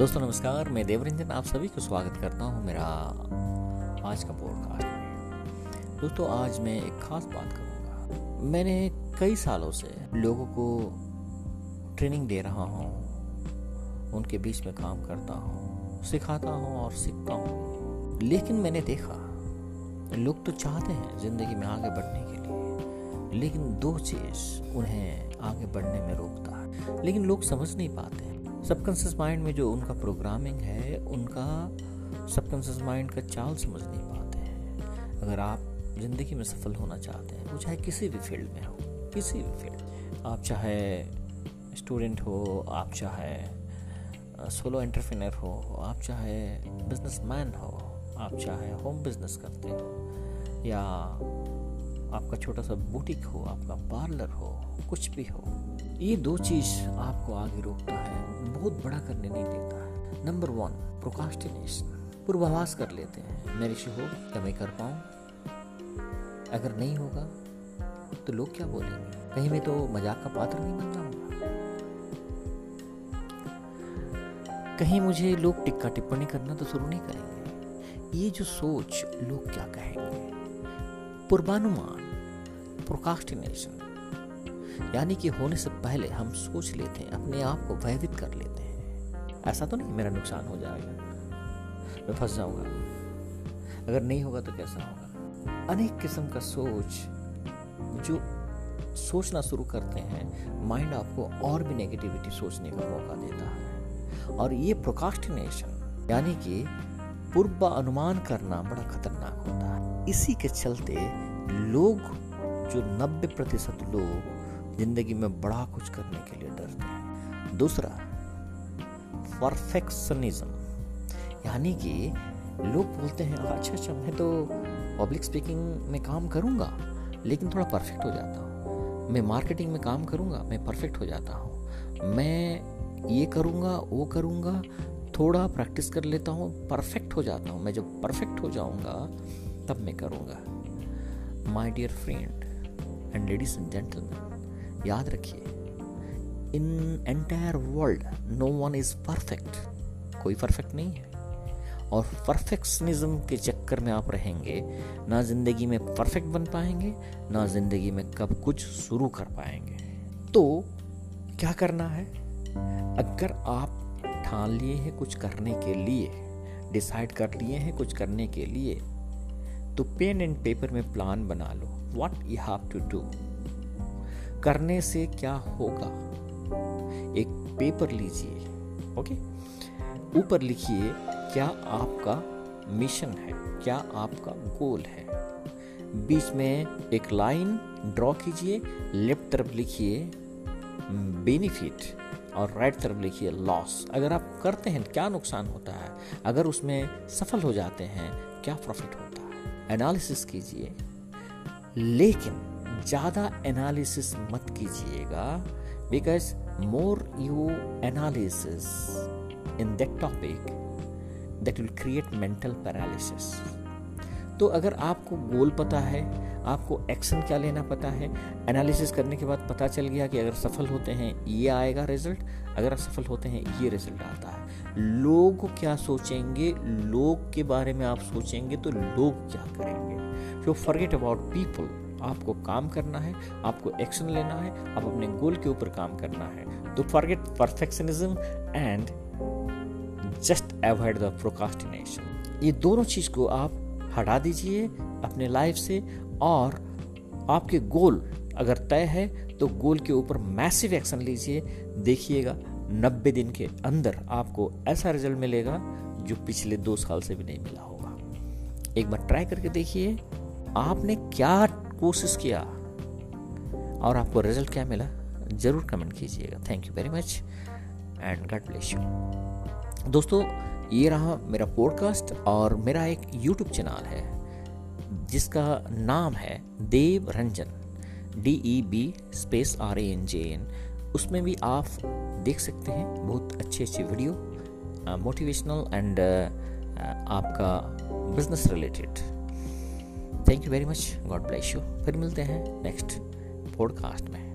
दोस्तों, नमस्कार। मैं देवरंजन, आप सभी को स्वागत करता हूँ मेरा आज का पॉडकास्ट में दोस्तों, आज मैं एक खास बात करूँगा। मैंने कई सालों से लोगों को ट्रेनिंग दे रहा हूँ, उनके बीच में काम करता हूँ, सिखाता हूँ और सीखता हूँ। लेकिन मैंने देखा, लोग तो चाहते हैं ज़िंदगी में आगे बढ़ने के लिए, लेकिन दो चीज़ उन्हें आगे बढ़ने में रोकता है। लेकिन लोग समझ नहीं पाते सबकॉन्शियस माइंड में जो उनका प्रोग्रामिंग है, उनका सबकॉन्शियस माइंड का चाल समझ नहीं पाते हैं। अगर आप ज़िंदगी में सफल होना चाहते हैं, वो चाहे किसी भी फ़ील्ड में हो, किसी भी फ़ील्ड, आप चाहे स्टूडेंट हो, आप चाहे सोलो एंटरप्रेनर हो, आप चाहे बिजनेसमैन हो, आप चाहे होम बिज़नेस करते हो, या आपका छोटा सा बुटीक हो, आपका पार्लर हो, कुछ भी हो ये दो चीज़ आपको आगे रोकता है, बहुत बड़ा करने नहीं देता है। नंबर वन प्रोकास्टिनेशन पूर्वाभास कर लेते हैं। मेरे से हो, क्या मैं कर पाऊँ? अगर नहीं होगा तो लोग क्या बोलेंगे? कहीं मैं तो मज़ाक का पात्र नहीं बन जाऊँगा। कहीं मुझे लोग टिक्का टिप्पणी करना तो शुरू नहीं करेंगे। ये जो सोच लोग क्या कहेंगे? पूर्वानुमान प्रोकास्टिनेशन यानी कि होने से पहले हम सोच लेते हैं, अपने आप को भयभीत कर लेते हैं। ऐसा तो नहीं मेरा नुकसान हो जाएगा। मैं फंस जाऊँगा। अगर नहीं होगा तो कैसा होगा? अनेक किस्म का सोच जो सोचना शुरू करते हैं, माइंड आपको और भी नेगेटिविटी सोचने का मौका देता है। और ये प्रोकास्टिनेशन यानी कि पूर्व अनुमान करना बड़ा खतरनाक होता है। इसी के चलते लोग, जो 90 प्रतिशत लोग ज़िंदगी में बड़ा कुछ करने के लिए डरते हैं। दूसरा परफेक्शनिज्म यानी कि लोग बोलते हैं अच्छा अच्छा मैं तो पब्लिक स्पीकिंग में काम करूँगा, लेकिन थोड़ा परफेक्ट हो जाता हूँ। मैं मार्केटिंग में काम करूँगा, मैं परफेक्ट हो जाता हूँ। मैं ये करूँगा, वो करूँगा, थोड़ा प्रैक्टिस कर लेता हूँ परफेक्ट हो जाता हूँ। मैं जब परफेक्ट हो जाऊँगा, तब मैं करूँगा। My dear friend and ladies and gentleman याद रखिए in entire world no one is perfect कोई परफेक्ट नहीं है। और परफेक्शनिज्म के चक्कर में आप रहेंगे, ना ज़िंदगी में परफेक्ट बन पाएँगे, ना ज़िंदगी में कब कुछ शुरू कर पाएँगे। तो क्या करना है? अगर आप ठान लिए हैं कुछ करने के लिए डिसाइड कर लिए हैं कुछ करने के लिए तो पेन एंड पेपर में प्लान बना लो। What you have to do करने से क्या होगा? एक पेपर लीजिए, ओके? ऊपर लिखिए, क्या आपका मिशन है? क्या आपका गोल है? बीच में एक लाइन ड्रॉ कीजिए, लेफ़्ट तरफ़ लिखिए, बेनिफिट, और राइट तरफ़ लिखिए, लॉस। अगर आप करते हैं, क्या नुकसान होता है? अगर उसमें सफल हो जाते हैं, क्या प्रॉफिट होता है? एनालिसिस कीजिए। लेकिन ज़्यादा एनालिसिस मत कीजिएगा because more you analysis in that topic that will create mental paralysis तो अगर आपको गोल पता है, आपको एक्शन क्या लेना पता है एनालिसिस करने के बाद पता चल गया कि अगर सफल होते हैं, ये आएगा रिज़ल्ट अगर सफल होते हैं, ये रिज़ल्ट आता है। लोग क्या सोचेंगे? लोग के बारे में आप सोचेंगे तो लोग क्या करेंगे? जो फॉरगेट अबाउट पीपल आपको काम करना है, आपको एक्शन लेना है, आप अपने गोल के ऊपर काम करना है। तो forget perfectionism and just avoid the procrastination ये दोनों चीज़ को आप हटा दीजिए अपने लाइफ से और आपके गोल अगर तय है तो गोल के ऊपर मैसिव एक्शन लीजिए। देखिएगा, नब्बे दिन के अंदर आपको ऐसा रिज़ल्ट मिलेगा जो पिछले दो साल से भी नहीं मिला होगा। एक बार ट्राई करके देखिए, आपने क्या कोशिश किया और आपको रिज़ल्ट क्या मिला, ज़रूर कमेंट कीजिएगा। Thank you very much and God bless you दोस्तों, ये रहा मेरा पॉडकास्ट और मेरा एक यूट्यूब चैनल है, जिसका नाम है Dev Ranjan D E B space R A N J N उसमें भी आप देख सकते हैं बहुत अच्छे अच्छे वीडियो मोटिवेशनल एंड आपका business related thank you very much God bless you फिर मिलते हैं नेक्स्ट पॉडकास्ट में.